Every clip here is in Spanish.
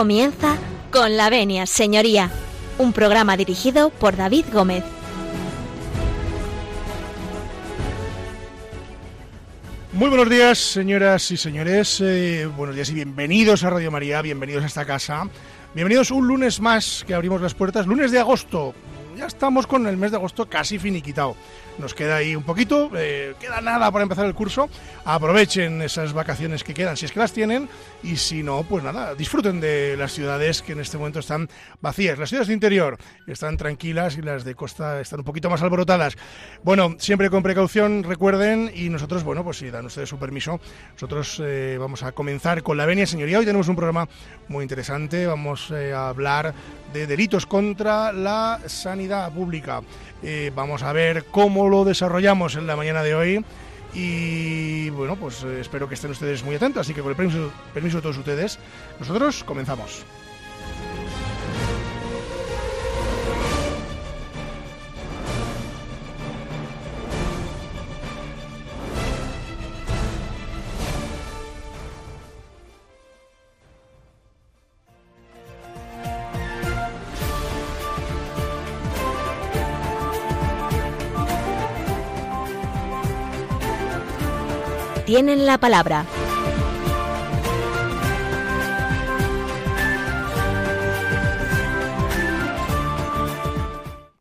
Comienza con la venia, señoría, un programa dirigido por David Gómez. Muy buenos días, señoras y señores. Eh, buenos días y bienvenidos a Radio María, bienvenidos a esta casa. Bienvenidos un lunes más que abrimos las puertas, lunes de agosto. Ya estamos con el mes de agosto casi finiquitado. Nos queda ahí un poquito, eh, queda nada para empezar el curso. Aprovechen esas vacaciones que quedan, si es que las tienen, y si no, pues nada, disfruten de las ciudades que en este momento están vacías. Las ciudades de interior están tranquilas y las de costa están un poquito más alborotadas. Bueno, siempre con precaución, recuerden, y nosotros, bueno, pues si dan ustedes su permiso, nosotros eh, vamos a comenzar con la venia, señoría. Hoy tenemos un programa muy interesante, vamos eh, a hablar de delitos contra la sanidad pública. Eh, vamos a ver cómo lo desarrollamos en la mañana de hoy. Y bueno, pues eh, espero que estén ustedes muy atentos. Así que con el permiso, permiso de todos ustedes, nosotros comenzamos. Tienen la palabra.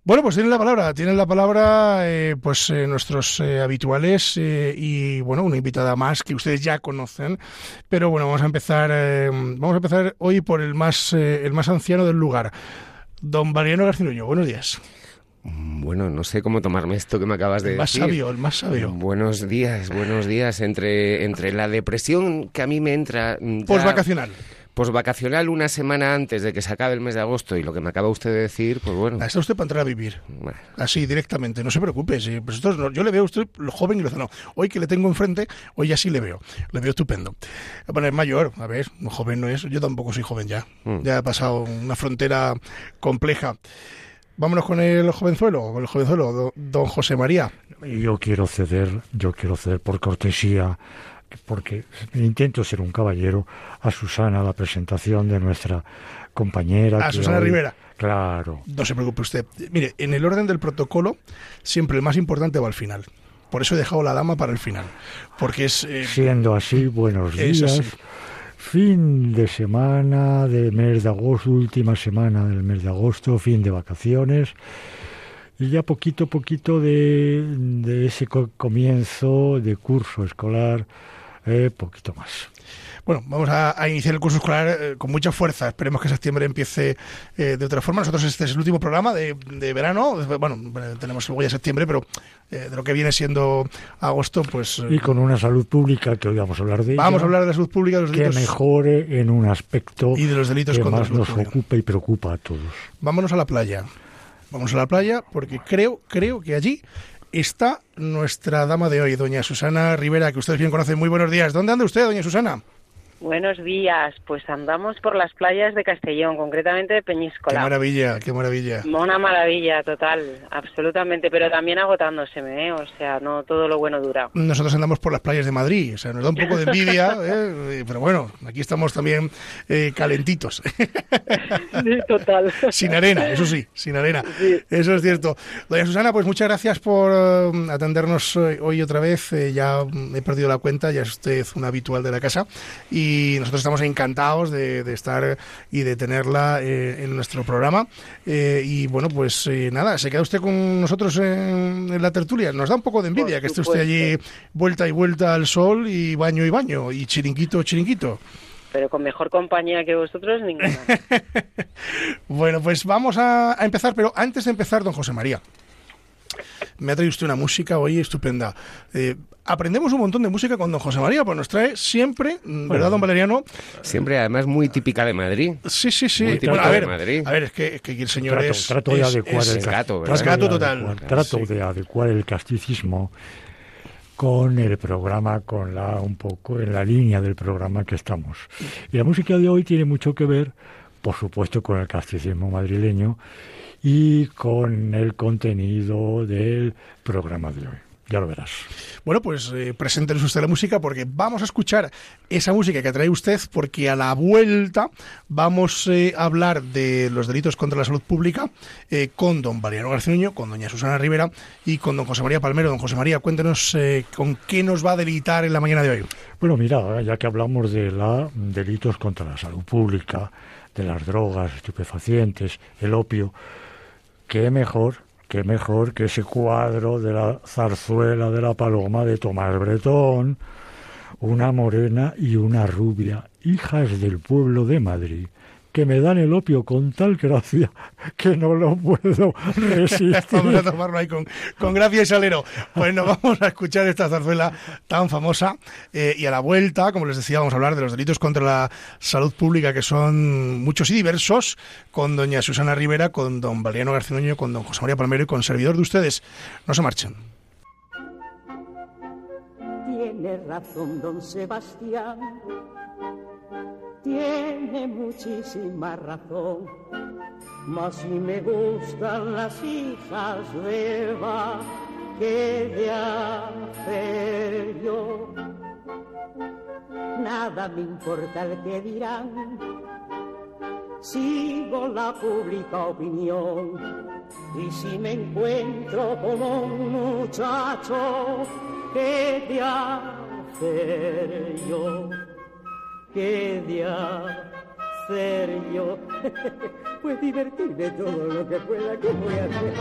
Bueno, pues tienen la palabra, tienen la palabra eh, pues eh, nuestros eh, habituales y bueno, una invitada más que ustedes ya conocen, pero bueno, vamos a empezar vamos a empezar hoy por el más el más anciano del lugar. Don Mariano García buenos días. Bueno, no sé cómo tomarme esto que me acabas de el más sabio, el más sabio. Buenos días, buenos días. Entre, entre la depresión que a mí me entra... Postvacacional. Postvacacional una semana antes de que se acabe el mes de agosto y lo que me acaba usted de decir, pues bueno. Está usted para entrar a vivir. Así, directamente. No se preocupe. Pues yo le veo a usted lo joven y lo no. Hoy que le tengo enfrente, hoy ya sí le veo. Le veo estupendo. Bueno, es mayor. A ver, joven no es. Yo tampoco soy joven ya. Mm. Ya he pasado una frontera compleja. Vámonos con el jovenzuelo, con el jovenzuelo, don José María. Yo quiero ceder, yo quiero ceder por cortesía, porque intento ser un caballero, a Susana la presentación de nuestra compañera. A Susana Rivera. Claro. No se preocupe usted. Mire, en el orden del protocolo, siempre el más importante va al final. Por eso he dejado la dama para el final. Porque es. Eh, Siendo así, buenos días fin de semana de mes de agosto, última semana del mes de agosto, fin de vacaciones. Y ya poquito poquito de, de, ese comienzo de curso escolar, eh, poquito más. Bueno, vamos a, iniciar el curso escolar eh, con mucha fuerza. Esperemos que septiembre empiece eh, de otra forma. Nosotros este es el último programa de, verano. Bueno, tenemos luego ya septiembre, pero eh, de lo que viene siendo agosto, pues... y con una salud pública, que hoy vamos a hablar de Vamos a hablar de la salud pública. De los que mejore en un aspecto y de los delitos que más nos ocupa y preocupa a todos. Vámonos a la playa. Vamos a la playa porque creo, creo que allí está nuestra dama de hoy, doña Susana Rivera, que ustedes bien conocen. Muy buenos días. ¿Dónde anda usted, doña Susana? Buenos días, pues andamos por las playas de Castellón, concretamente de Peñíscola. Qué maravilla, qué maravilla. Una maravilla total, absolutamente, pero también agotándoseme, ¿eh? o sea, no todo lo bueno dura. Nosotros andamos por las playas de Madrid, o sea, nos da un poco de envidia, ¿eh? pero bueno, aquí estamos también eh, calentitos. total. sin arena, eso sí, sin arena, eso es cierto. Doña Susana, pues muchas gracias por atendernos hoy otra vez, ya he perdido la cuenta, ya es usted una habitual de la casa y y nosotros estamos encantados de, estar y de tenerla eh, en nuestro programa. Eh, y bueno, pues eh, nada, se queda usted con nosotros en, la tertulia. Nos da un poco de envidia que esté usted allí vuelta y vuelta al sol y baño y baño y chiringuito, chiringuito pero con mejor compañía que vosotros, ninguna. bueno, pues vamos a, empezar, pero antes de empezar, don José María, me ha traído usted una música hoy estupenda aprendemos un montón de música con don José María, pues nos trae siempre, ¿verdad, don Valeriano? Siempre, además, muy típica de Madrid. Sí, sí, sí. a, ver, a ver, es que, el señor trato, es... Trato de adecuar el, gato, total. trato de adecuar el casticismo con el programa, con la un poco en la línea del programa que estamos. Y la música de hoy tiene mucho que ver, por supuesto, con el casticismo madrileño y con el contenido del programa de hoy. ya lo verás. Bueno, pues eh, preséntenos usted la música porque vamos a escuchar esa música que trae usted porque a la vuelta vamos eh, a hablar de los delitos contra la salud pública eh, con don Mariano Garcinuño, con doña Susana Rivera y con don José María Palmero. Don José María, cuéntenos eh, con qué nos va a delitar en la mañana de hoy. Bueno, mira, ya que hablamos de la delitos contra la salud pública, de las drogas, estupefacientes, el opio, qué mejor, qué mejor que ese cuadro de la zarzuela de la paloma de Tomás Bretón, una morena y una rubia, hijas del pueblo de Madrid, que me dan el opio con tal gracia que no lo puedo resistir. vamos a tomarlo ahí con, con gracia y salero. Pues nos vamos a escuchar esta zarzuela tan famosa eh, y a la vuelta, como les decía, vamos a hablar de los delitos contra la salud pública que son muchos y diversos con doña Susana Rivera, con don Valeriano García con don José María Palmero y con servidor de ustedes. No se marchen. Tiene razón don Sebastián, tiene muchísima razón, mas si me gustan las hijas de Eva, ¿qué de hacer yo? Nada me importa el que dirán, sigo la pública opinión. Y si me encuentro con un muchacho, ¿qué de hacer yo? ¿Qué de hacer yo? pues divertirme todo lo que pueda, ¿qué voy a hacer?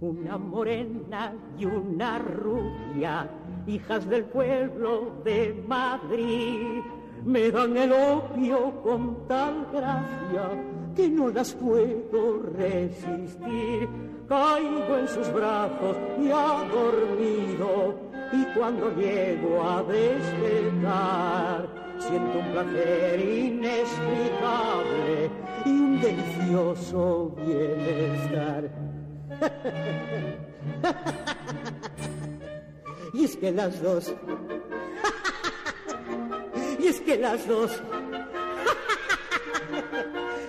Una morena y una rubia, hijas del pueblo de Madrid, me dan el opio con tal gracia que no las puedo resistir. Caigo en sus brazos y ha dormido, y cuando llego a despertar, siento un placer inexplicable y un delicioso bienestar. y es que las dos, y es que las dos.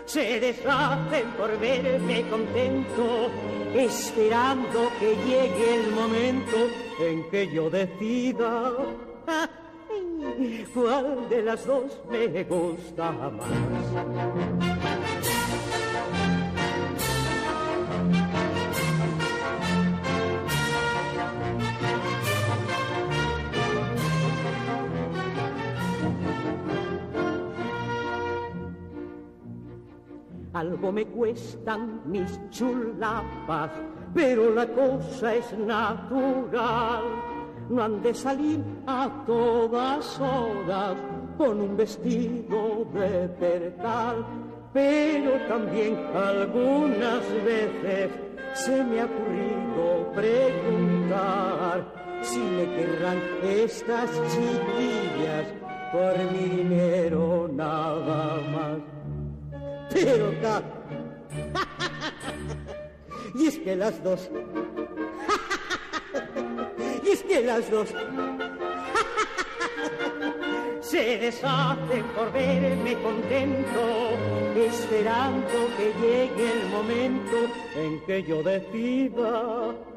Se deshacen por verme contento, esperando que llegue el momento en que yo decida. Cuál de las dos me gusta más. Algo me cuestan mis chulapas, pero la cosa es natural. No han de salir a todas horas con un vestido de percal, pero también algunas veces se me ha ocurrido preguntar si me querrán estas chiquillas por mi dinero nada más y es que las dos. y es que las dos. se deshacen por verme contento, esperando que llegue el momento en que yo decida.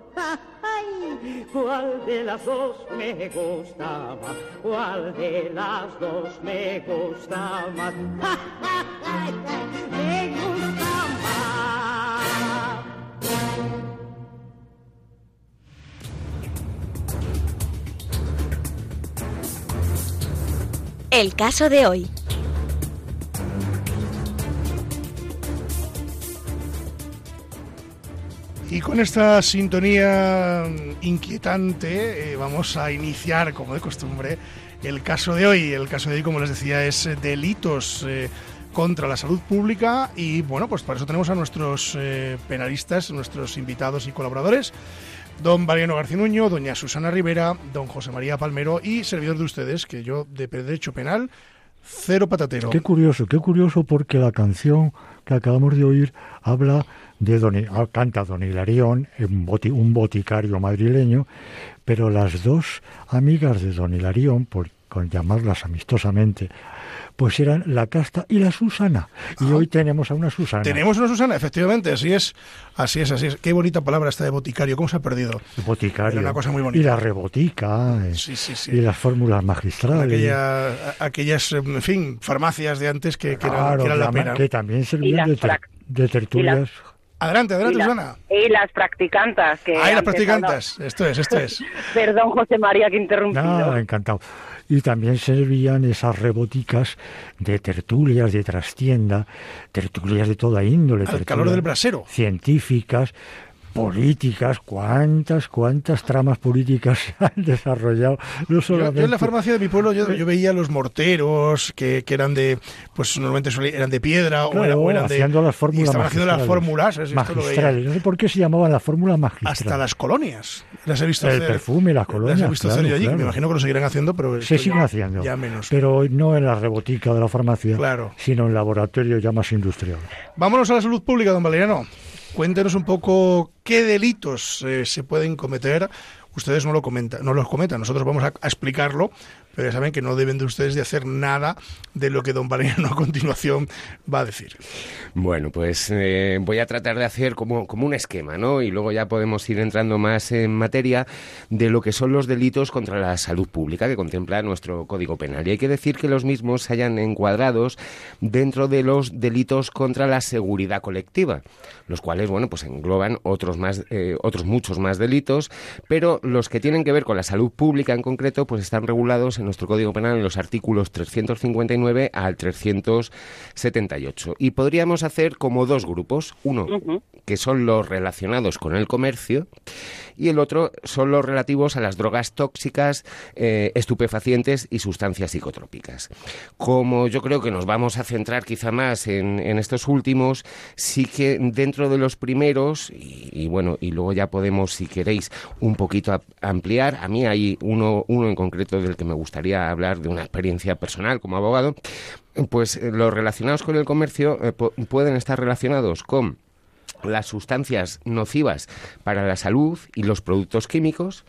¿Cuál de las dos me gusta más? ¿Cuál de las dos me gusta más? me gusta. El caso de hoy. Y con esta sintonía inquietante eh, vamos a iniciar, como de costumbre, el caso de hoy. El caso de hoy, como les decía, es eh, delitos eh, contra la salud pública y bueno, pues para eso tenemos a nuestros penalistas, nuestros invitados y colaboradores. Don Mariano García Nuño, doña Susana Rivera, don José María Palmero y servidor de ustedes, que yo de derecho penal cero patatero. Qué curioso, qué curioso porque la canción que acabamos de oír habla de Don, ah, canta Don Hilarión, un, un boticario madrileño, pero las dos amigas de Don Hilarión, con llamarlas amistosamente, pues eran la Casta y la Susana. Y hoy tenemos a una Susana. Tenemos una Susana, efectivamente, así es. Así es, así es. Qué bonita palabra esta de boticario, ¿cómo se ha perdido? Boticario. una cosa muy bonita. Y la rebotica. Eh, sí, sí, sí. Y las fórmulas magistrales. aquellas, en fin, farmacias de antes que, que eran, la pena. Que también servían de, tertulias. Adelante, adelante, Susana. Y las practicantas. Que ah, las practicantas. Esto es, esto es. Perdón, José María, que interrumpí. No, encantado y también servían esas reboticas de tertulias de trastienda, tertulias de toda índole. Al calor del brasero. Científicas, políticas, cuántas, cuántas tramas políticas se han desarrollado. No solamente... yo, en la farmacia de mi pueblo yo, veía los morteros que, que, eran de, pues normalmente eran de piedra o, eran, de... las fórmulas estaban haciendo las fórmulas. magistrales. No sé por qué se llamaban las fórmulas magistrales. Hasta las colonias. Las he visto El perfume, las colonias. Las he visto hacer allí. Me imagino que lo seguirán haciendo, pero... Se siguen haciendo. Ya menos. Pero no en la rebotica de la farmacia, sino en laboratorio ya más industrial. Vámonos a la salud pública, don Valeriano. Cuéntenos un poco qué delitos eh, se pueden cometer. Ustedes no lo comentan, no los comentan. Nosotros vamos a, explicarlo, pero ya saben que no deben de ustedes de hacer nada de lo que don Valeriano a continuación va a decir. Bueno, pues eh, voy a tratar de hacer como, como un esquema, ¿no? Y luego ya podemos ir entrando más en materia de lo que son los delitos contra la salud pública que contempla nuestro Código Penal. Y hay que decir que los mismos se hayan encuadrados dentro de los delitos contra la seguridad colectiva, los cuales, bueno, pues engloban otros más, eh, otros muchos más delitos, pero los que tienen que ver con la salud pública en concreto, pues están regulados en nuestro Código Penal en los artículos 359 al 378. Y podríamos hacer como dos grupos. Uno, que son los relacionados con el comercio, y el otro son los relativos a las drogas tóxicas, eh, estupefacientes y sustancias psicotrópicas. Como yo creo que nos vamos a centrar quizá más en, estos últimos, sí que dentro de los primeros, y, bueno, y luego ya podemos, si queréis, un poquito ampliar, a mí hay uno, uno en concreto del que me gustaría hablar de una experiencia personal como abogado, pues eh, los relacionados con el comercio eh, pueden estar relacionados con las sustancias nocivas para la salud y los productos químicos.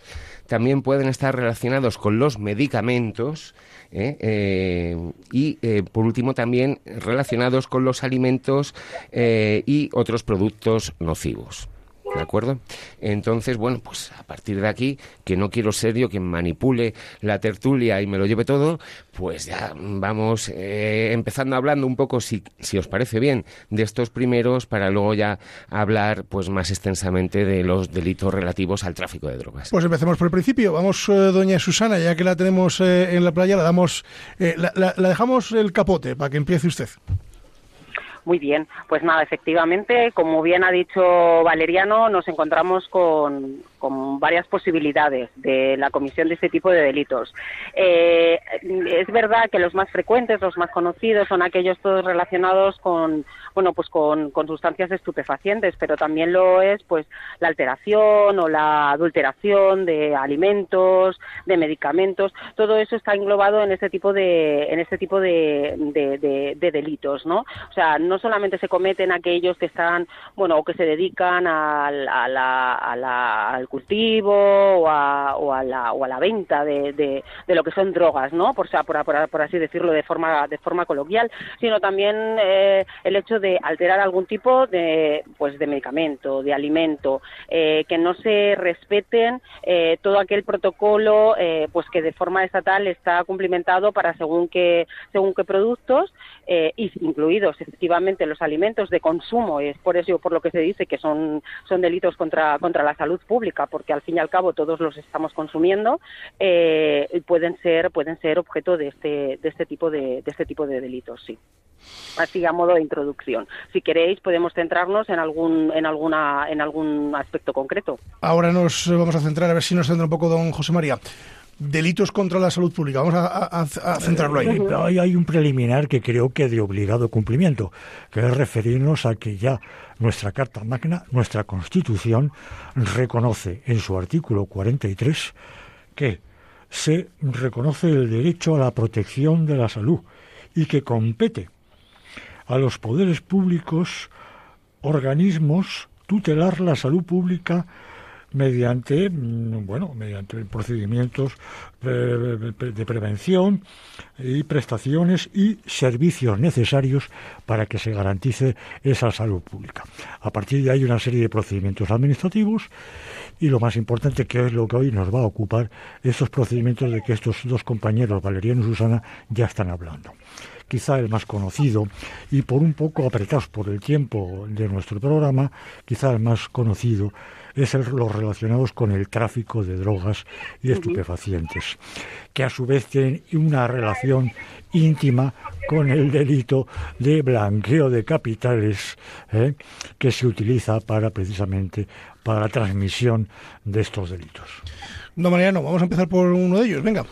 También pueden estar relacionados con los medicamentos ¿eh? y, por último, también relacionados con los alimentos y otros productos nocivos. ¿De acuerdo? Entonces, bueno, pues a partir de aquí, que no quiero ser yo quien manipule la tertulia y me lo lleve todo, pues ya vamos eh, empezando hablando un poco, si, si os parece bien, de estos primeros para luego ya hablar pues más extensamente de los delitos relativos al tráfico de drogas. Pues empecemos por el principio. Vamos, eh, doña Susana, ya que la tenemos eh, en la playa, la damos, la dejamos el capote para que empiece usted. Muy bien, pues nada, efectivamente, como bien ha dicho Valeriano, nos encontramos con, con varias posibilidades de la comisión de este tipo de delitos. Eh, es verdad que los más frecuentes, los más conocidos, son aquellos todos relacionados con, bueno, pues con, sustancias estupefacientes, pero también lo es, pues, la alteración o la adulteración de alimentos, de medicamentos. Todo eso está englobado en este tipo de, en este tipo de, de, delitos, ¿no? O sea, no solamente se cometen aquellos que están, bueno, o que se dedican al, a la, al cultivo o a, o a, la, o a la venta de, de, lo que son drogas, ¿no? Por, por, por, así decirlo de forma, de forma coloquial, sino también eh, el hecho de alterar algún tipo de, pues, de medicamento, de alimento, eh, que no se respeten eh, todo aquel protocolo pues que de forma estatal está cumplimentado para según qué, según qué productos, incluidos efectivamente los alimentos de consumo, es por eso por lo que se dice que son, son delitos contra, contra la salud pública porque al fin y al cabo todos los estamos consumiendo, eh, pueden ser pueden ser objeto de este de este tipo de, de este tipo de delitos, sí. Así a modo de introducción. Si queréis podemos centrarnos en algún en alguna en algún aspecto concreto. Ahora nos vamos a centrar a ver si nos centra un poco don José María delitos contra la salud pública. Vamos a, centrarlo ahí. Hay, hay, un preliminar que creo que de obligado cumplimiento, que es referirnos a que ya nuestra Carta Magna, nuestra Constitución, reconoce en su artículo 43 que se reconoce el derecho a la protección de la salud y que compete a los poderes públicos, organismos, tutelar la salud pública mediante mm, bueno mediante procedimientos de prevención y prestaciones y servicios necesarios para que se garantice esa salud pública. A partir de ahí una serie de procedimientos administrativos y lo más importante que es lo que hoy nos va a ocupar estos procedimientos de que estos dos compañeros Valeriano y Susana ya están hablando quizá el más conocido, y por un poco apretados por el tiempo de nuestro programa, quizá el más conocido es el, los relacionados con el tráfico de drogas y estupefacientes, que a su vez tienen una relación íntima con el delito de blanqueo de capitales ¿eh? que se utiliza para precisamente para la transmisión de estos delitos. No, Mariano, vamos a empezar por uno de ellos. Venga.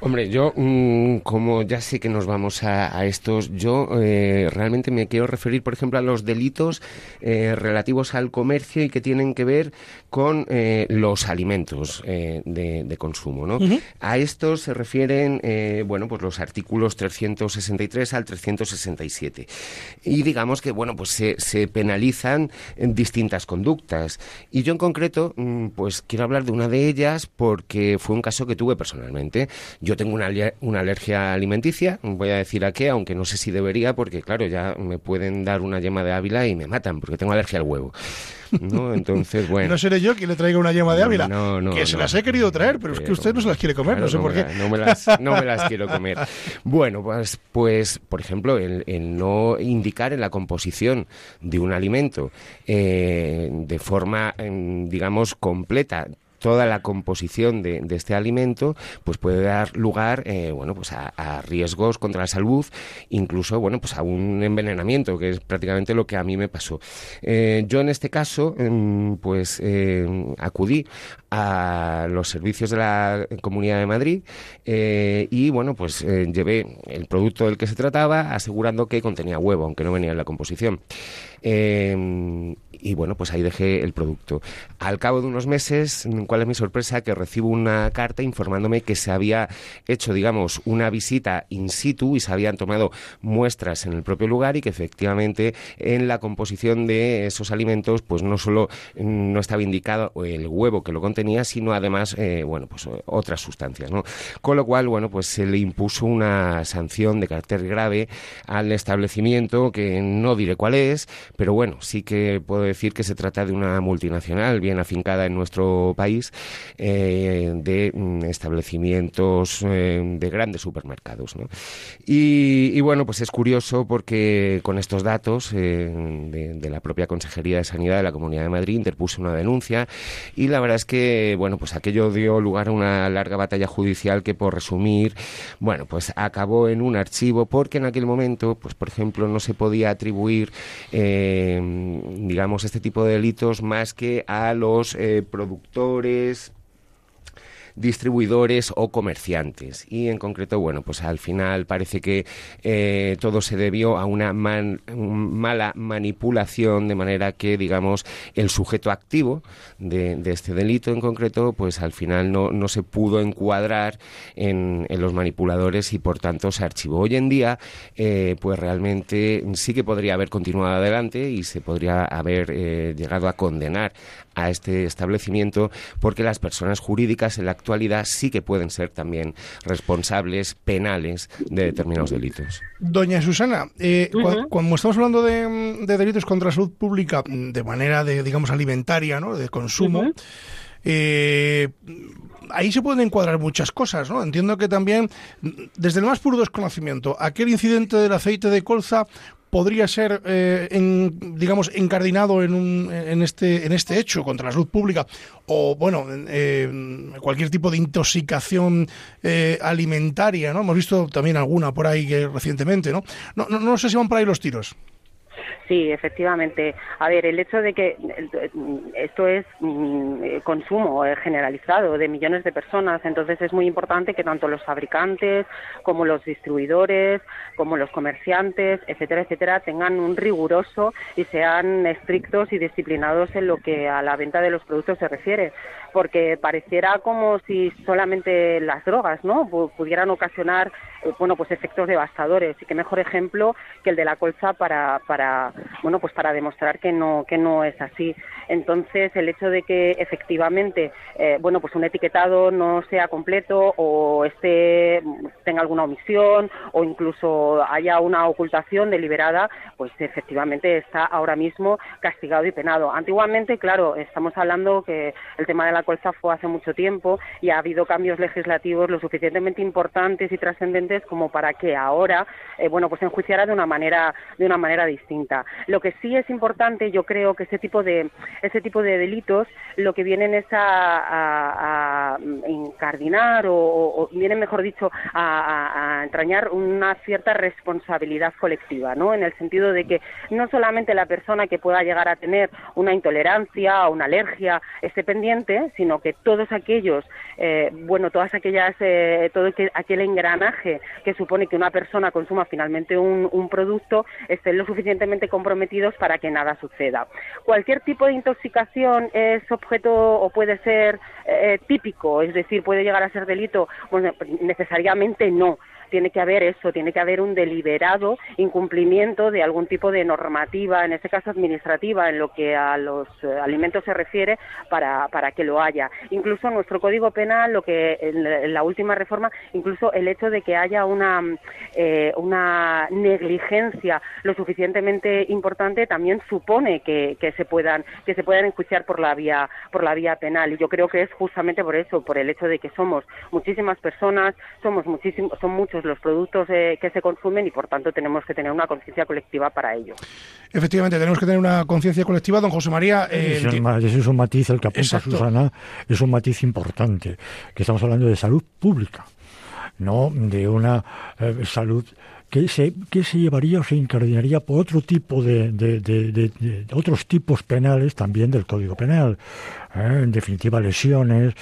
Hombre, yo, mm, como ya sé que nos vamos a, estos, yo eh, realmente me quiero referir, por ejemplo, a los delitos eh, relativos al comercio y que tienen que ver con eh, los alimentos de, consumo, ¿no? A estos se refieren, bueno, pues los artículos 363 al 367. Y digamos que, bueno, pues se, se penalizan en distintas conductas. Y yo en concreto, mm, pues quiero hablar de una de ellas porque fue un caso que tuve personalmente. Yo tengo una, una alergia alimenticia, voy a decir a qué, aunque no sé si debería, porque claro, ya me pueden dar una yema de Ávila y me matan, porque tengo alergia al huevo. ¿no? Entonces, bueno. No seré yo quien le traiga una yema de Ávila. No, no, que se las he querido traer, pero, es que usted no se las quiere comer, no sé por qué. No me, las, no me las quiero comer. Bueno, pues, pues por ejemplo, el, no indicar en la composición de un alimento eh, de forma, em, digamos, completa toda la composición de, este alimento pues puede dar lugar eh, bueno pues a, riesgos contra la salud incluso bueno pues a un envenenamiento que es prácticamente lo que a mí me pasó. Eh, yo en este caso em, pues em, acudí a los servicios de la Comunidad de Madrid eh, y bueno pues llevé el producto del que se trataba asegurando que contenía huevo aunque no venía en la composición. Em, y bueno, pues ahí dejé el producto. Al cabo de unos meses, ¿cuál es mi sorpresa? Que recibo una carta informándome que se había hecho, digamos, una visita in situ y se habían tomado muestras en el propio lugar y que efectivamente en la composición de esos alimentos, pues no solo no estaba indicado el huevo que lo contenía, sino además, eh, bueno, pues otras sustancias, ¿no? Con lo cual, bueno, pues se le impuso una sanción de carácter grave al establecimiento que no diré cuál es, pero bueno, sí que puedo decir que se trata de una multinacional bien afincada en nuestro país eh, de mm, establecimientos eh, de grandes supermercados. Y, bueno, pues es curioso porque con estos datos eh, de, la propia Consejería de Sanidad de la Comunidad de Madrid interpuso una denuncia y la verdad es que, bueno, pues aquello dio lugar a una larga batalla judicial que por resumir, bueno, pues acabó en un archivo porque en aquel momento, pues por ejemplo, no se podía atribuir, digamos, este tipo de delitos más que a los eh, productores, distribuidores o comerciantes. Y en concreto, bueno, pues al final parece que eh, todo se debió a una mala manipulación, de manera que, digamos, el sujeto activo de, este delito en concreto, pues al final no, no se pudo encuadrar en, en, los manipuladores y por tanto se archivó. Hoy en día, eh, pues realmente sí que podría haber continuado adelante y se podría haber eh, llegado a condenar a este establecimiento porque las personas jurídicas en la actualidad sí que pueden ser también responsables penales de determinados delitos. Doña Susana, eh, cuando estamos hablando de, delitos contra la salud pública de manera, de, digamos, alimentaria, ¿no? de consumo, eh, ahí se pueden encuadrar muchas cosas, ¿no? Entiendo que también, desde el más puro desconocimiento, aquel incidente del aceite de colza podría ser, eh, digamos, encardinado en, un, en, este, en este hecho contra la salud pública o, bueno, eh, cualquier tipo de intoxicación eh, alimentaria, ¿no? Hemos visto también alguna por ahí recientemente, ¿no? No, ¿no? no sé si van por ahí los tiros. Sí, efectivamente. A ver, el hecho de que esto es mm, consumo generalizado de millones de personas, entonces es muy importante que tanto los fabricantes como los distribuidores, como los comerciantes, etcétera, etcétera, tengan un riguroso y sean estrictos y disciplinados en lo que a la venta de los productos se refiere, porque pareciera como si solamente las drogas, ¿no? pudieran ocasionar bueno, pues efectos devastadores. Y qué mejor ejemplo que el de la colza para, para, bueno, pues para demostrar que no, que no es así. Entonces, el hecho de que efectivamente, eh, bueno, pues un etiquetado no sea completo o esté, tenga alguna omisión o incluso haya una ocultación deliberada, pues efectivamente está ahora mismo castigado y penado. Antiguamente, claro, estamos hablando que el tema de la colza fue hace mucho tiempo y ha habido cambios legislativos lo suficientemente importantes y trascendentes como para que ahora, eh, bueno, pues enjuiciara de una manera de una manera distinta. Lo que sí es importante, yo creo que ese tipo de ese tipo de delitos lo que vienen es a, encardinar o, vienen, mejor dicho, a, entrañar una cierta responsabilidad colectiva, ¿no? En el sentido de que no solamente la persona que pueda llegar a tener una intolerancia o una alergia esté pendiente, sino que todos aquellos, eh, bueno, todas aquellas, eh, todo aquel engranaje que supone que una persona consuma finalmente un, producto estén lo suficientemente comprometidos para que nada suceda. Cualquier tipo de intoxicación es objeto o puede ser eh, típico, es decir, puede llegar a ser delito, bueno, necesariamente no tiene que haber eso, tiene que haber un deliberado incumplimiento de algún tipo de normativa, en este caso administrativa, en lo que a los eh, alimentos se refiere, para, para que lo haya. Incluso nuestro Código Penal, lo que en la última reforma, incluso el hecho de que haya una, eh, una negligencia lo suficientemente importante también supone que, que, se puedan que se puedan enjuiciar por la vía por la vía penal y yo creo que es justamente por eso por el hecho de que somos muchísimas personas somos muchísimos son muchos los productos eh, que se consumen y por tanto tenemos que tener una conciencia colectiva para ello. Efectivamente, tenemos que tener una conciencia colectiva, don José María. Eh, ese es un matiz, el que apunta Susana, es un matiz importante, que estamos hablando de salud pública, no de una eh, salud que se, que se llevaría o se incardinaría por otro tipo de, de, otros tipos penales también del Código Penal, en definitiva lesiones,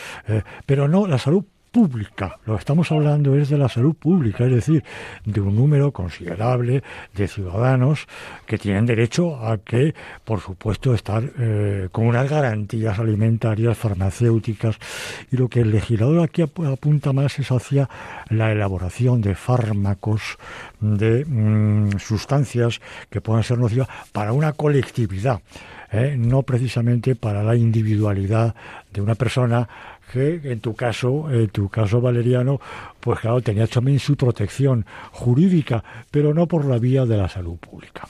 pero no la salud pública. Lo que estamos hablando es de la salud pública, es decir, de un número considerable de ciudadanos que tienen derecho a que, por supuesto, estar eh, con unas garantías alimentarias, farmacéuticas. Y lo que el legislador aquí apunta más es hacia la elaboración de fármacos, de mm, sustancias que puedan ser nocivas para una colectividad. ¿eh? no precisamente para la individualidad de una persona que en tu caso, en tu caso valeriano, pues claro, tenía también su protección jurídica, pero no por la vía de la salud pública.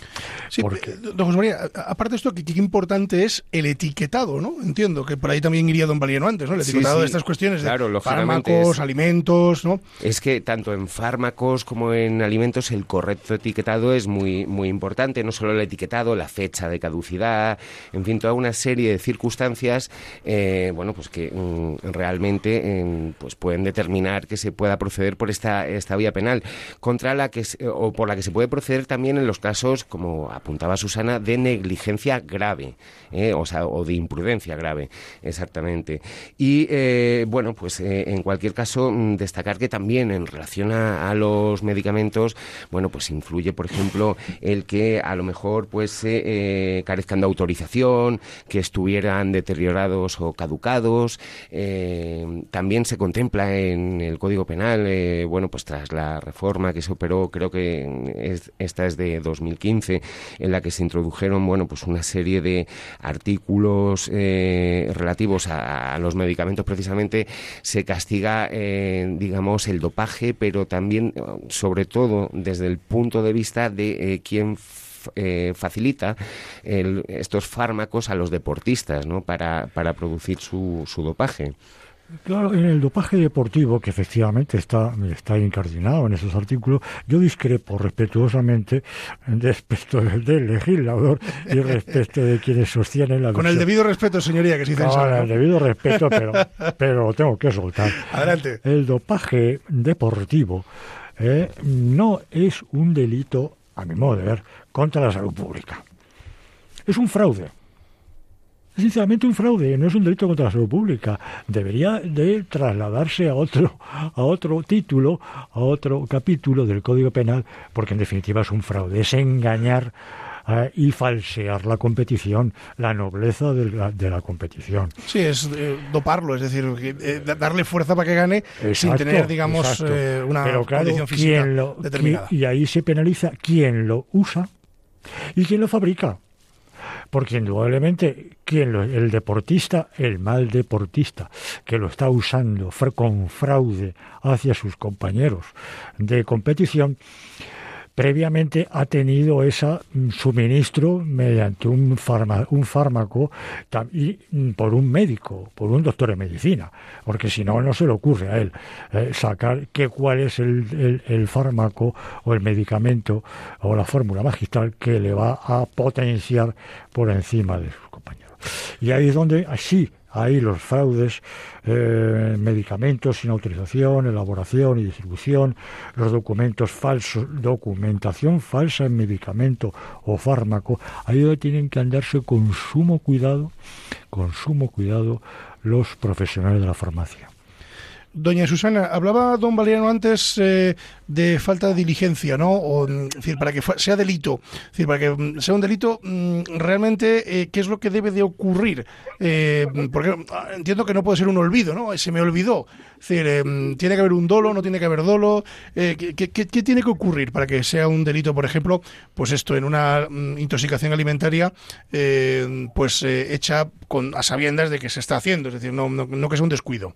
Sí, eh, don José María, aparte de esto, qué, importante es el etiquetado, ¿no? Entiendo que por ahí también iría don Valeriano antes, ¿no? El etiquetado de estas cuestiones claro, de fármacos, alimentos, ¿no? Es que tanto en fármacos como en alimentos el correcto etiquetado es muy, muy importante, no solo el etiquetado, la fecha de caducidad, en fin, toda una serie de circunstancias, eh, bueno, pues que mm, realmente pues pueden determinar que se pueda proceder por esta, esta vía penal, contra la que o por la que se puede proceder también en los casos, como apuntaba Susana, de negligencia grave, ¿eh? o sea, o de imprudencia grave, exactamente. Y eh, bueno, pues eh, en cualquier caso, mm, destacar que también en relación a, los medicamentos, bueno, pues influye, por ejemplo, el que a lo mejor pues carezcan de autorización, que estuvieran deteriorados o caducados. también se contempla en el Código Penal eh, bueno, pues tras la reforma que se operó, creo que esta es de 2015, en la que se introdujeron, bueno, pues una serie de artículos eh, relativos a, los medicamentos, precisamente se castiga, eh, digamos, el dopaje, pero también, sobre todo, desde el punto de vista de quién facilita estos fármacos a los deportistas ¿no? para, para producir su, su dopaje. Claro, en el dopaje deportivo, que efectivamente está, está incardinado en esos artículos, yo discrepo respetuosamente respecto del legislador y respecto de quienes sostienen la Con el debido respeto, señoría, que sí Con el debido respeto, pero, pero lo tengo que soltar. Adelante. El dopaje deportivo eh, no es un delito, a mi modo de ver, contra la salud pública. Es un fraude es sinceramente un fraude, no es un delito contra la salud pública. Debería de trasladarse a otro, a otro título, a otro capítulo del Código Penal, porque en definitiva es un fraude, es engañar eh, y falsear la competición, la nobleza de la, competición. Sí, es eh, doparlo, es decir, eh, darle fuerza para que gane sin tener, digamos, una Pero condición física determinada. y ahí se penaliza quien lo usa y quien lo fabrica porque indudablemente quien el deportista, el mal deportista, que lo está usando con fraude hacia sus compañeros de competición, previamente ha tenido ese mm, suministro mediante un, un fármaco y mm, por un médico, por un doctor de medicina, porque si no, no se le ocurre a él eh, sacar que cuál es el, el, fármaco o el medicamento o la fórmula magistral que le va a potenciar por encima de sus compañeros. Y ahí es donde, así, ahí los fraudes, eh, medicamentos sin autorización, elaboración y distribución, los documentos falsos, documentación falsa en medicamento o fármaco, ahí donde tienen que andarse con sumo cuidado, con sumo cuidado los profesionales de la farmacia. Doña Susana, hablaba don Valeriano antes eh, de falta de diligencia, ¿no? O, mm, decir, para que sea delito, decir, para que mm, sea un delito, mm, realmente, eh, ¿qué es lo que debe de ocurrir? Eh, porque ah, entiendo que no puede ser un olvido, ¿no? Se me olvidó. Es decir, tiene que haber un dolo, no tiene que haber dolo. ¿qué, qué, tiene que ocurrir para que sea un delito, por ejemplo, pues esto, en una intoxicación alimentaria, pues hecha con a sabiendas de que se está haciendo, es decir, no, no que sea un descuido?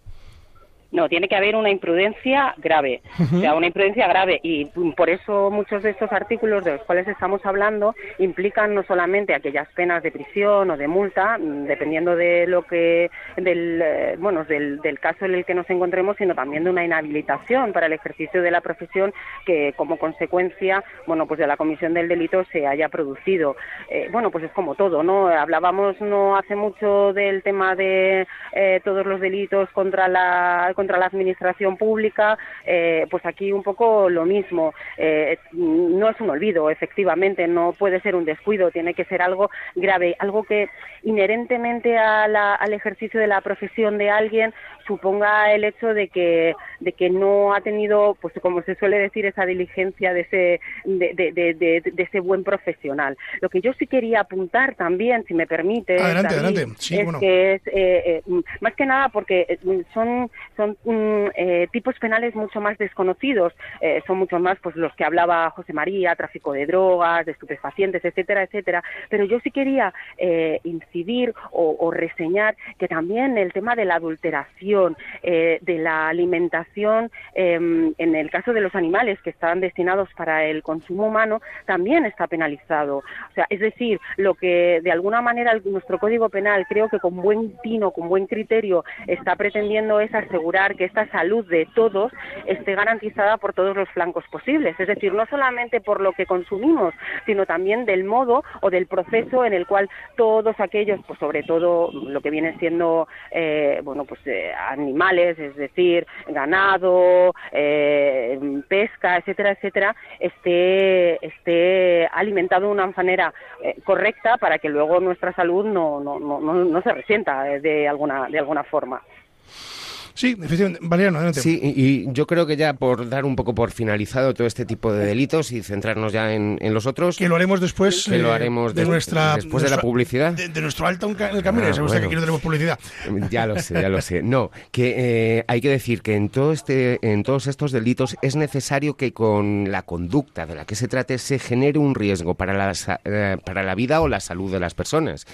No, tiene que haber una imprudencia grave, o sea, una imprudencia grave y por eso muchos de estos artículos de los cuales estamos hablando implican no solamente aquellas penas de prisión o de multa, mm, dependiendo de lo que del eh, bueno, del, caso en el que nos encontremos, sino también de una inhabilitación para el ejercicio de la profesión que como consecuencia, bueno, pues de la comisión del delito se haya producido. Eh, bueno, pues es como todo, ¿no? Hablábamos no hace mucho del tema de eh, todos los delitos contra la contra la administración pública, eh, pues aquí un poco lo mismo. Eh, no es un olvido, efectivamente, no puede ser un descuido, tiene que ser algo grave, algo que inherentemente al ejercicio de la profesión de alguien suponga el hecho de que, de que no ha tenido, pues como se suele decir, esa diligencia de ese, de, ese buen profesional. Lo que yo sí quería apuntar también, si me permite, es que es eh, más que nada porque son, son son eh, tipos penales mucho más desconocidos, eh, son mucho más pues los que hablaba José María, tráfico de drogas, de estupefacientes, etcétera, etcétera. Pero yo sí quería eh, incidir o, reseñar que también el tema de la adulteración, de la alimentación, em, en el caso de los animales que están destinados para el consumo humano, también está penalizado. O sea, es decir, lo que de alguna manera nuestro Código Penal creo que con buen tino, con buen criterio, está pretendiendo es asegurar que esta salud de todos esté garantizada por todos los flancos posibles. Es decir, no solamente por lo que consumimos, sino también del modo o del proceso en el cual todos aquellos, pues sobre todo lo que viene siendo, eh, bueno, pues eh, animales, es decir, ganado, eh, pesca, etcétera, etcétera, esté, esté alimentado de una manera correcta para que luego nuestra salud no, no, no, no se resienta de alguna, de alguna forma. Sí, efectivamente. Valeriano, adelante. Sí, y, yo creo que ya por dar un poco por finalizado todo este tipo de delitos y centrarnos ya en, los otros. Que lo haremos después. Que lo eh, haremos de, nuestra, después de la publicidad. De, nuestro alto en el camino. Ah, que aquí no tenemos publicidad. Ya lo sé, ya lo sé. No, que eh, hay que decir que en, todo este, en todos estos delitos es necesario que con la conducta de la que se trate se genere un riesgo para la, eh, para la vida o la salud de las personas.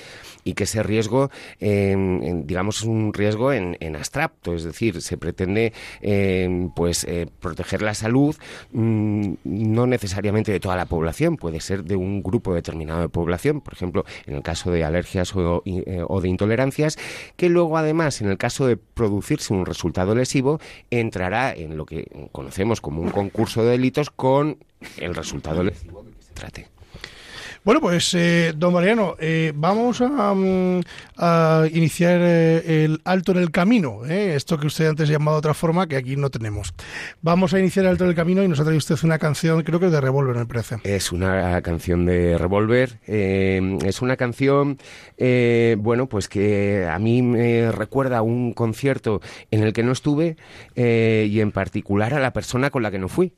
Y que ese riesgo, digamos, es un riesgo en, en abstracto, es decir, decir, se pretende eh, pues eh, proteger la salud mm, no necesariamente de toda la población, puede ser de un grupo determinado de población, por ejemplo, en el caso de alergias o, eh, o de intolerancias, que luego además, en el caso de producirse un resultado lesivo, entrará en lo que conocemos como un concurso de delitos con el resultado lesivo que se trate. Bueno, pues, eh, don Mariano, eh, vamos a, mm, iniciar eh, el alto en el camino, esto que usted antes llamado de otra forma, que aquí no tenemos. Vamos a iniciar el alto en el camino y nos ha traído usted una canción, creo que es de Revolver, me parece. Es una canción de Revolver, es una canción, bueno, pues que a mí me recuerda a un concierto en el que no estuve y en particular a la persona con la que no fui.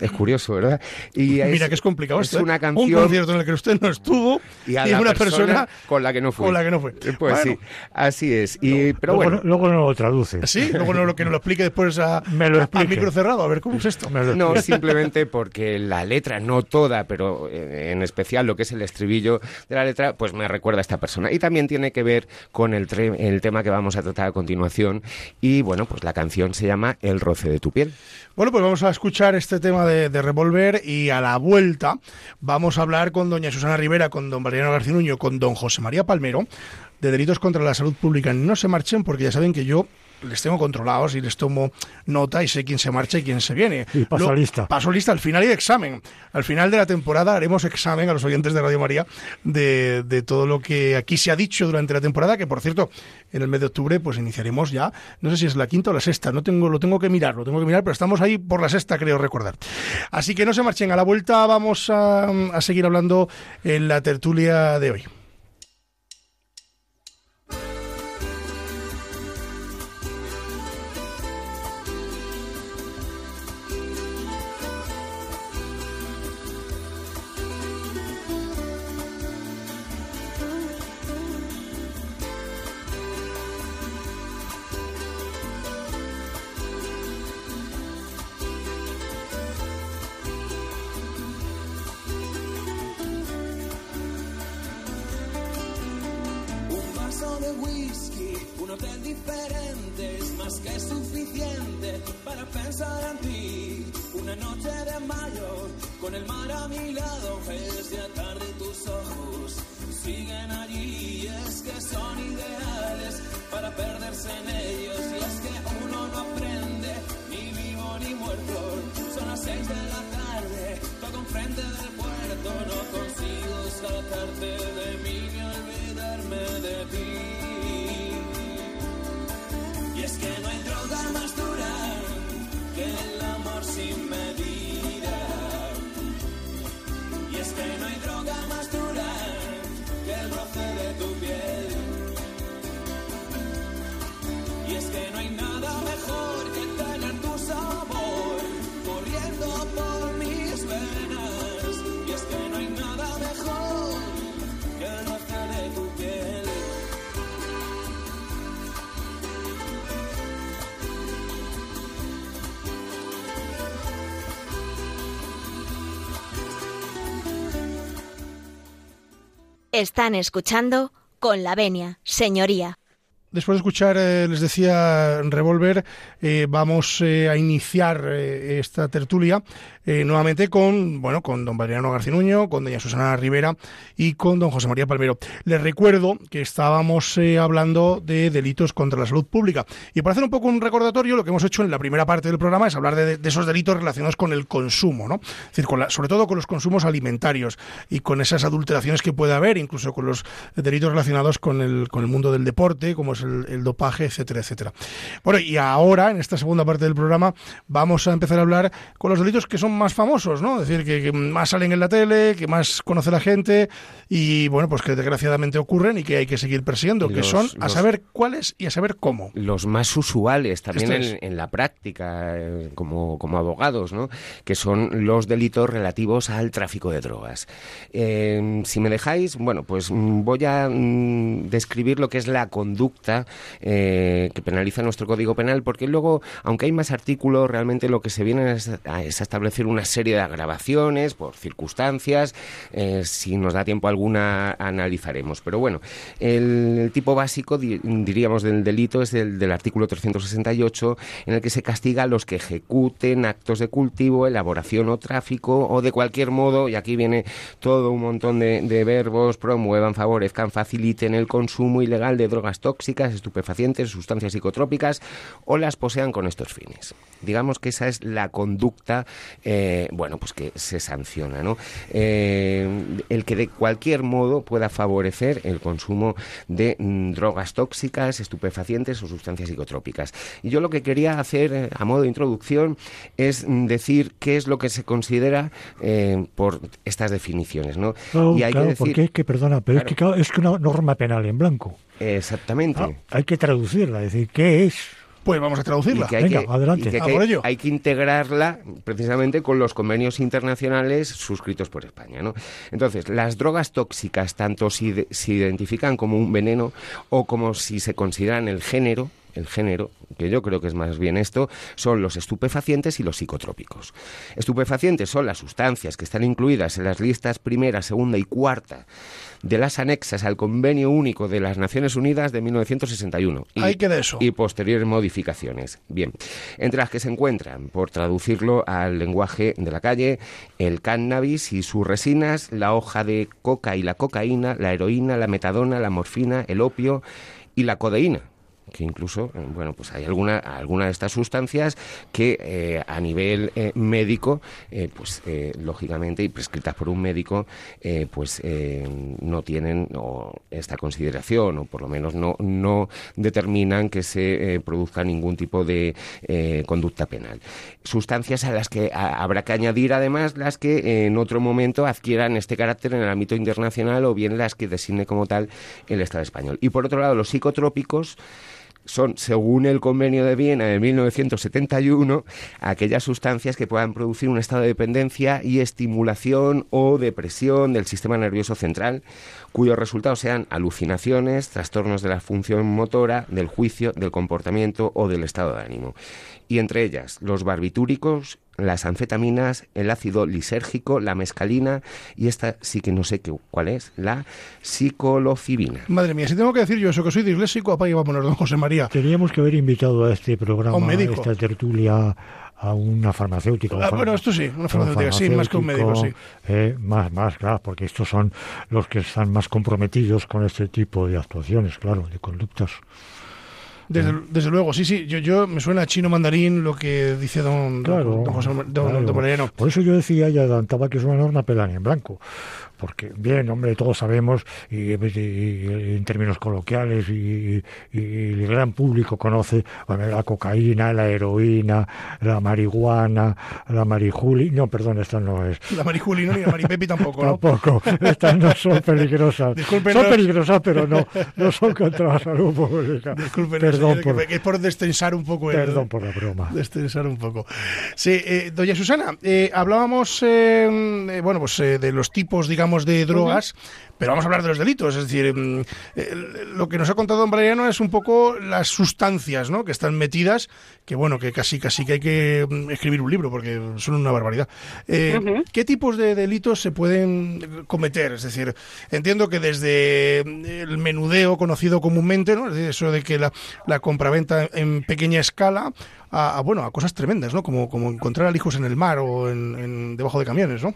Es curioso, ¿verdad? Y Mira que es complicado es una canción, un concierto en el que usted no estuvo y, a una persona, con la que no fue. Con la que no fue. Pues sí, así es. Y, pero luego, bueno. luego no lo traduce. Sí, luego no, lo que nos lo explique después a, Me lo a micro cerrado, a ver cómo es esto. No, simplemente porque la letra, no toda, pero eh, en especial lo que es el estribillo de la letra, pues me recuerda a esta persona. Y también tiene que ver con el, el tema que vamos a tratar a continuación. Y bueno, pues la canción se llama El roce de tu piel. Bueno, pues vamos a escuchar este tema de, Revolver y a la vuelta vamos a hablar con doña Susana Rivera, con don Mariano Garcinuño, con don José María Palmero de delitos contra la salud pública. No se marchen porque ya saben que yo les tengo controlados y les tomo nota y sé quién se marcha y quién se viene. Y paso lista. Paso lista. Al final hay examen. Al final de la temporada haremos examen a los oyentes de Radio María de, de, todo lo que aquí se ha dicho durante la temporada, que por cierto, en el mes de octubre pues iniciaremos ya, no sé si es la quinta o la sexta, no tengo, lo tengo que mirar, lo tengo que mirar, pero estamos ahí por la sexta, creo recordar. Así que no se marchen. A la vuelta vamos a, a seguir hablando en la tertulia de hoy. Están escuchando con la venia, señoría. Después de escuchar, eh, les decía Revolver, eh, vamos eh, a iniciar esta tertulia nuevamente con, bueno, con don Valeriano Garcinuño, con doña Susana Rivera y con don José María Palmero. Les recuerdo que estábamos hablando de delitos contra la salud pública. Y para hacer un poco un recordatorio, lo que hemos hecho en la primera parte del programa es hablar de, esos delitos relacionados con el consumo, ¿no? Es decir, sobre todo con los consumos alimentarios y con esas adulteraciones que puede haber, incluso con los delitos relacionados con el, con el mundo del deporte, como es el, dopaje, etcétera, etcétera. Bueno, y ahora, en esta segunda parte del programa, vamos a empezar a hablar con los delitos que son más famosos, ¿no? Es decir, que, más salen en la tele, que más conoce la gente y, bueno, pues que desgraciadamente ocurren y que hay que seguir persiguiendo, que son a saber cuáles y a saber cómo. Los más usuales también en, la práctica, eh, como, como abogados, ¿no? Que son los delitos relativos al tráfico de drogas. Eh, si me dejáis, bueno, pues mm, voy a mm, describir lo que es la conducta eh, que penaliza nuestro Código Penal, porque luego, aunque hay más artículos, realmente lo que se viene es a, establecer una serie de agravaciones por circunstancias. Eh, si nos da tiempo alguna, analizaremos. Pero bueno, el, tipo básico, diríamos, del delito es el del artículo 368, en el que se castiga a los que ejecuten actos de cultivo, elaboración o tráfico, o de cualquier modo, y aquí viene todo un montón de, verbos, promuevan, favorezcan, faciliten el consumo ilegal de drogas tóxicas, estupefacientes, sustancias psicotrópicas o las posean con estos fines. Digamos que esa es la conducta, eh, bueno, pues que se sanciona, ¿no? Eh, el que de cualquier modo pueda favorecer el consumo de mm, drogas tóxicas, estupefacientes o sustancias psicotrópicas. Y yo lo que quería hacer eh, a modo de introducción es mm, decir qué es lo que se considera por estas definiciones, ¿no? y hay que decir, porque es que, perdona, pero es que es que una norma penal en blanco. Exactamente. Ah, hay que traducirla, decir, ¿qué es? Pues vamos a traducirla. hay Venga, que, adelante. que, hay, que integrarla precisamente con los convenios internacionales suscritos por España. ¿no? Entonces, las drogas tóxicas, tanto si se identifican como un veneno o como si se consideran el género, el género, que yo creo que es más bien esto, son los estupefacientes y los psicotrópicos. Estupefacientes son las sustancias que están incluidas en las listas primera, segunda y cuarta de las anexas al Convenio Único de las Naciones Unidas de 1961. Y, Ahí queda eso. Y posteriores modificaciones. Bien, entre las que se encuentran, por traducirlo al lenguaje de la calle, el cannabis y sus resinas, la hoja de coca y la cocaína, la heroína, la metadona, la morfina, el opio y la codeína que incluso, eh, bueno, pues hay alguna, alguna de estas sustancias que eh, a nivel eh, médico, pues lógicamente, y prescritas por un médico, pues no tienen esta consideración, o por lo menos no, no determinan que se produzca ningún tipo de conducta penal. Sustancias a las que habrá que añadir además las que en otro momento adquieran este carácter en el ámbito internacional o bien las que designe como tal el Estado español. Y por otro lado, los psicotrópicos, son, según el Convenio de Viena de 1971, aquellas sustancias que puedan producir un estado de dependencia y estimulación o depresión del sistema nervioso central, cuyos resultados sean alucinaciones, trastornos de la función motora, del juicio, del comportamiento o del estado de ánimo. Y entre ellas, los barbitúricos, las anfetaminas, el ácido lisérgico, la mescalina y esta sí que no sé qué, cuál es, la psicolocibina. Madre mía, si tengo que decir yo eso, que soy disléxico, apague vámonos, don José María. Teníamos que haber invitado a este programa, a esta tertulia, a una farmacéutica. Ah, bueno, esto sí, una farmacéutica, sí, más que un médico, sí. Eh, más, más, claro, porque estos son los que están más comprometidos con este tipo de actuaciones, claro, de conductas. Desde, desde, luego, sí, sí. Yo, yo me suena chino mandarín lo que dice don, don, José don, Moreno. Por eso yo decía y adelantaba que es una norma pelánea en blanco porque bien, hombre, todos sabemos, y, en términos coloquiales, y, el gran público conoce la cocaína, la heroína, la marihuana, la marijuli, no, perdón, esta no es. La marijuli no, ni la maripepi tampoco, ¿no? Tampoco, estas no son peligrosas. Disculpen, son peligrosas, pero no, no son contra la salud pública. Disculpen, perdón por, que es por destensar un poco. Perdón por la broma. Destensar un poco. Sí, eh, doña Susana, eh, hablábamos, eh, bueno, pues de los tipos, digamos, de drogas, pero vamos a hablar de los delitos. Es decir, mm, eh, lo que nos ha contado don Valeriano es un poco las sustancias ¿no? que están metidas, que bueno, que casi casi que hay que mm, escribir un libro porque son una barbaridad. Eh, ¿Qué tipos de delitos se pueden cometer? Es decir, entiendo que desde mm, el menudeo conocido comúnmente, ¿no? eso de que la, la compraventa en pequeña escala, a, bueno, a cosas tremendas, ¿no? Como, como encontrar alijos en el mar o en debajo de camiones, ¿no?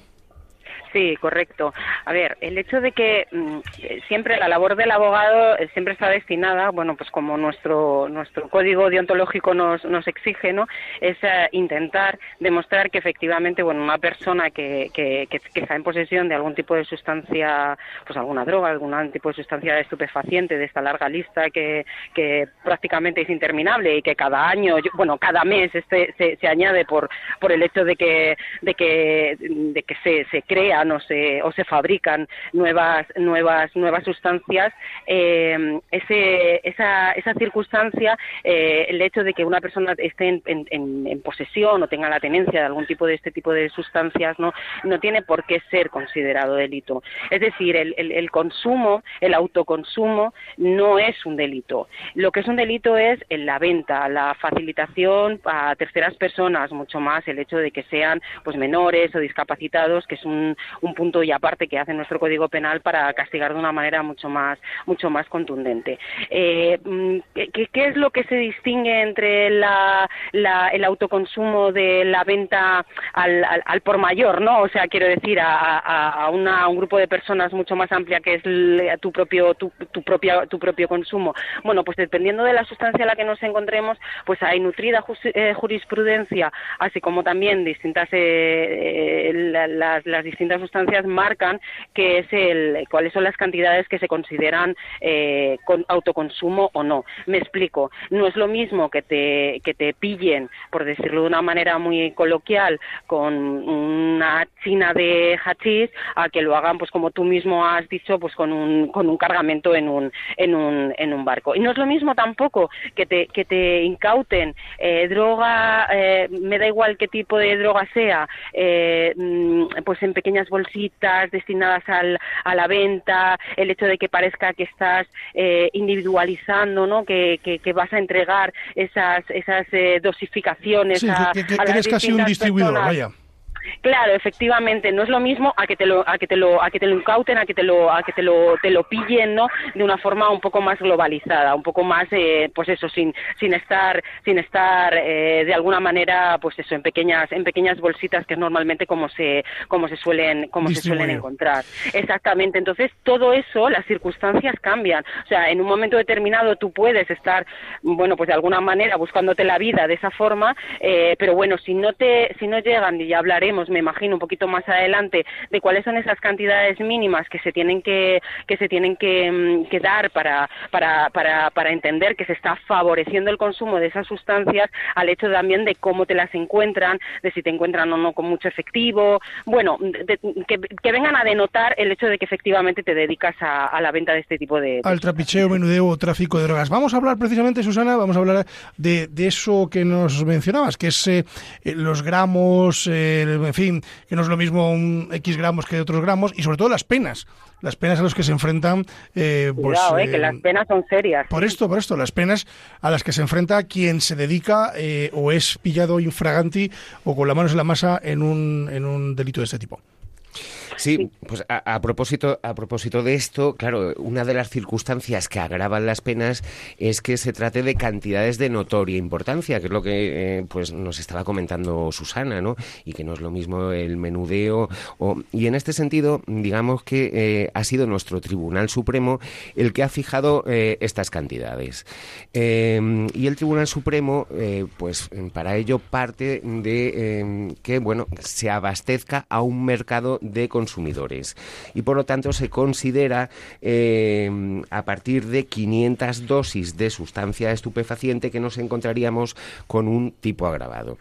Sí, correcto. A ver, el hecho de que mm, siempre la labor del abogado eh, siempre está destinada, bueno, pues como nuestro nuestro código deontológico nos, nos exige, ¿no? Es eh, intentar demostrar que efectivamente, bueno, una persona que, que, que, está en posesión de algún tipo de sustancia, pues alguna droga, algún tipo de sustancia estupefaciente de esta larga lista que, que prácticamente es interminable y que cada año, bueno, cada mes este, se, se añade por por el hecho de que de que de que se, se crea o se, o se fabrican nuevas, nuevas, nuevas sustancias, eh, ese, esa, esa circunstancia, eh, el hecho de que una persona esté en, en, posesión o tenga la tenencia de algún tipo de este tipo de sustancias, no, no tiene por qué ser considerado delito. Es decir, el, el, el consumo, el autoconsumo, no es un delito. Lo que es un delito es la venta, la facilitación a terceras personas, mucho más el hecho de que sean pues menores o discapacitados, que es un, un punto y aparte que hace nuestro Código Penal para castigar de una manera mucho más, mucho más contundente. Eh, mm, ¿qué, es lo que se distingue entre la, el autoconsumo de la venta al, al, por mayor, ¿no? O sea, quiero decir, a, a, un grupo de personas mucho más amplia que es tu propio, tu, tu, propia, tu propio consumo. Bueno, pues dependiendo de la sustancia a la que nos encontremos, pues hay nutrida eh, jurisprudencia, así como también distintas, eh, las, las distintas estas sustancias marcan qué es el, cuáles son las cantidades que se consideran eh, con autoconsumo o no. Me explico. No es lo mismo que te, que te pillen, por decirlo de una manera muy coloquial, con una china de hachís, a que lo hagan, pues como tú mismo has dicho, pues con un, con un cargamento en un, en un, en un barco. Y no es lo mismo tampoco que te, que te incauten eh, droga, eh, me da igual qué tipo de droga sea, mm, pues en pequeñas bolsitas destinadas al, a la venta, el hecho de que parezca que estás individualizando, ¿no? Que, que, vas a entregar esas, esas dosificaciones a, que, eres casi un distribuidor, vaya. Claro, efectivamente, no es lo mismo a que te lo a que te lo a que te lo incauten, a que te lo a que te lo te lo pillen, ¿no? De una forma un poco más globalizada, un poco más eh, pues eso sin sin estar sin estar eh, de alguna manera pues eso en pequeñas en pequeñas bolsitas que es normalmente como se como se suelen como se suelen encontrar. Exactamente. Entonces, todo eso, las circunstancias cambian. O sea, en un momento determinado tú puedes estar bueno, pues de alguna manera buscándote la vida de esa forma, eh, pero bueno, si no te si no llegan y ya me imagino, un poquito más adelante, de cuáles son esas cantidades mínimas que se tienen que, que se tienen que, mm, dar para, para, para, para entender que se está favoreciendo el consumo de esas sustancias, al hecho también de cómo te las encuentran, de si te encuentran o no con mucho efectivo, bueno, que, vengan a denotar el hecho de que efectivamente te dedicas a, la venta de este tipo de... Al trapicheo, menudeo o tráfico de drogas. Vamos a hablar precisamente, Susana, vamos a hablar de, de eso que nos mencionabas, que es eh, los gramos, eh, en fin, que no es lo mismo un X gramos que otros gramos, y sobre todo las penas, las penas a las que se enfrentan. Eh, pues, Cuidado, eh, que las eh, penas son serias. Por esto, por esto, las penas a las que se enfrenta quien se dedica eh, o es pillado infraganti o con las manos en la masa en un, en un delito de este tipo. Sí, pues a, propósito, a propósito de esto, claro, una de las circunstancias que agravan las penas es que se trate de cantidades de notoria importancia, que es lo que eh, pues nos estaba comentando Susana, ¿no? Y que no es lo mismo el menudeo. O, y en este sentido, digamos que eh, ha sido nuestro Tribunal Supremo el que ha fijado eh, estas cantidades. y el Tribunal Supremo, pues para ello parte de que, bueno, se abastezca a un mercado de consumo Y por lo tanto se considera eh, a partir de 500 dosis de sustancia estupefaciente que nos encontraríamos con un tipo agravado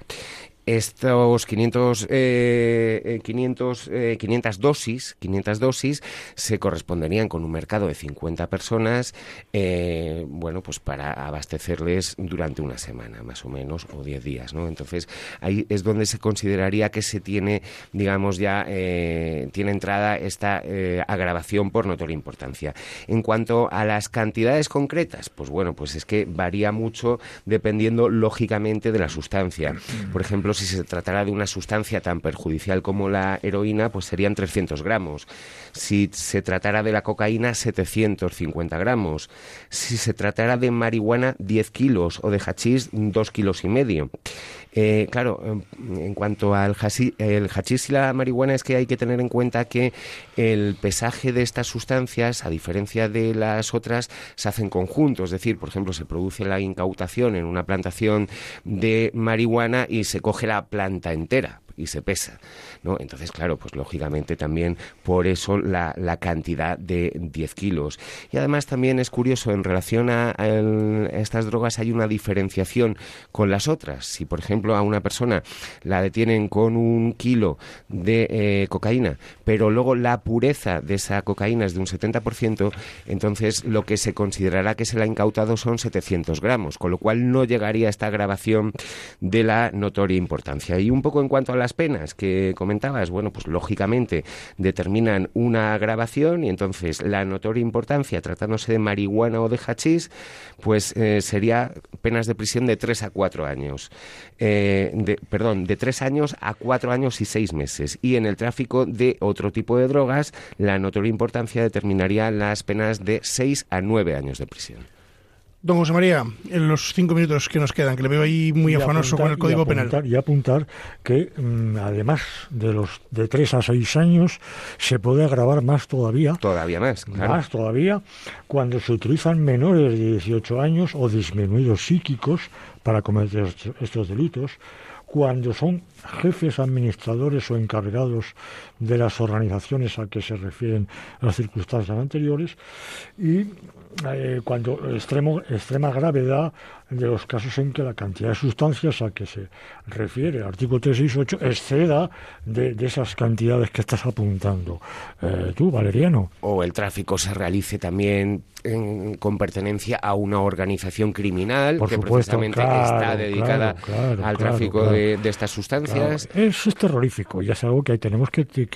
estos 500, eh, 500, eh, 500 eh, dosis, 500 dosis se corresponderían con un mercado de 50 personas, eh, bueno, pues para abastecerles durante una semana, más o menos, o 10 días, ¿no? Entonces, ahí es donde se consideraría que se tiene, digamos, ya, tiene entrada esta agravación por notoria importancia. En cuanto a las cantidades concretas, pues bueno, pues es que varía mucho dependiendo, lógicamente, de la sustancia. Por ejemplo, si se tratara de una sustancia tan perjudicial como la heroína, pues serían 300 gramos. Si se tratara de la cocaína, 750 gramos. Si se tratara de marihuana, 10 kilos o de hachís, 2 kilos y medio. Eh, claro, en cuanto al el hachís y la marihuana es que hay que tener en cuenta que el pesaje de estas sustancias, a diferencia de las otras, se hacen conjuntos. Es decir, por ejemplo, se produce la incautación en una plantación de marihuana y se coge la planta entera y se pesa. ¿no? Entonces, claro, pues lógicamente también por eso la, la cantidad de 10 kilos. Y además también es curioso, en relación a, estas drogas hay una diferenciación con las otras. Si, por ejemplo, a una persona la detienen con un kilo de eh, cocaína, pero luego la pureza de esa cocaína es de un 70%, entonces lo que se considerará que se le ha incautado son 700 gramos, con lo cual no llegaría a esta grabación de la notoria importancia. Y un poco en cuanto a las penas que comentabas, bueno, pues lógicamente determinan una grabación y entonces la notoria importancia, tratándose de marihuana o de hachís, pues eh, sería penas de prisión de tres a cuatro años. Eh, de, perdón, de tres años a cuatro años y seis meses. Y en el tráfico de otro tipo de drogas, la notoria importancia determinaría las penas de seis a nueve años de prisión. Don José María, en los cinco minutos que nos quedan, que le veo ahí muy afanoso con el Código Penal. Y apuntar que, mm, además de los de tres a seis años, se puede agravar más todavía. Todavía más, claro. Más todavía, cuando se utilizan menores de 18 años o disminuidos psíquicos para cometer estos delitos cuando son jefes administradores o encargados de las organizaciones a que se refieren las circunstancias anteriores y eh, cuando extremo, extrema gravedad de los casos en que la cantidad de sustancias a que se refiere el artículo 368 exceda de, esas cantidades que estás apuntando eh, tú, Valeriano. O el tráfico se realice también con pertenencia a una organización criminal que precisamente está dedicada al tráfico de, estas sustancias. Eso es terrorífico y es algo que tenemos que, que,